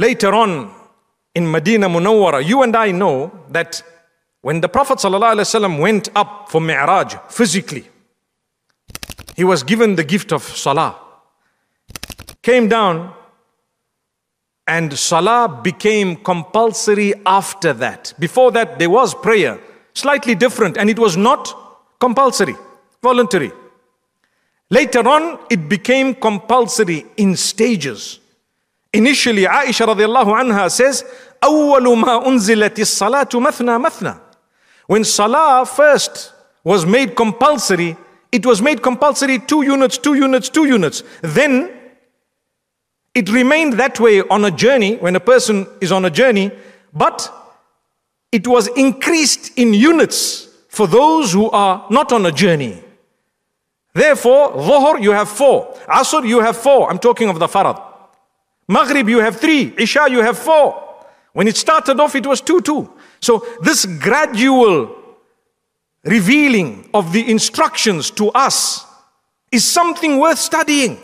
Later on in Medina Munawwara, you and I know that when the Prophet ﷺ went up for Mi'raj physically, he was given the gift of Salah. Came down, and Salah became compulsory after that. Before that, there was prayer, slightly different, and it was not compulsory, voluntary. Later on, it became compulsory in stages. Initially, Aisha radiallahu anha says, أول ما أنزلت الصلاة مثنا مثنا." When Salah first was made compulsory, it was made compulsory two units, two units, two units. Then it remained that way on a journey, when a person is on a journey, but it was increased in units for those who are not on a journey. Therefore, Dhuhr you have four, Asr you have four. I'm talking of the Fard. Maghrib you have three, Isha you have four. When it started off, it was two, two. So this gradual revealing of the instructions to us is something worth studying.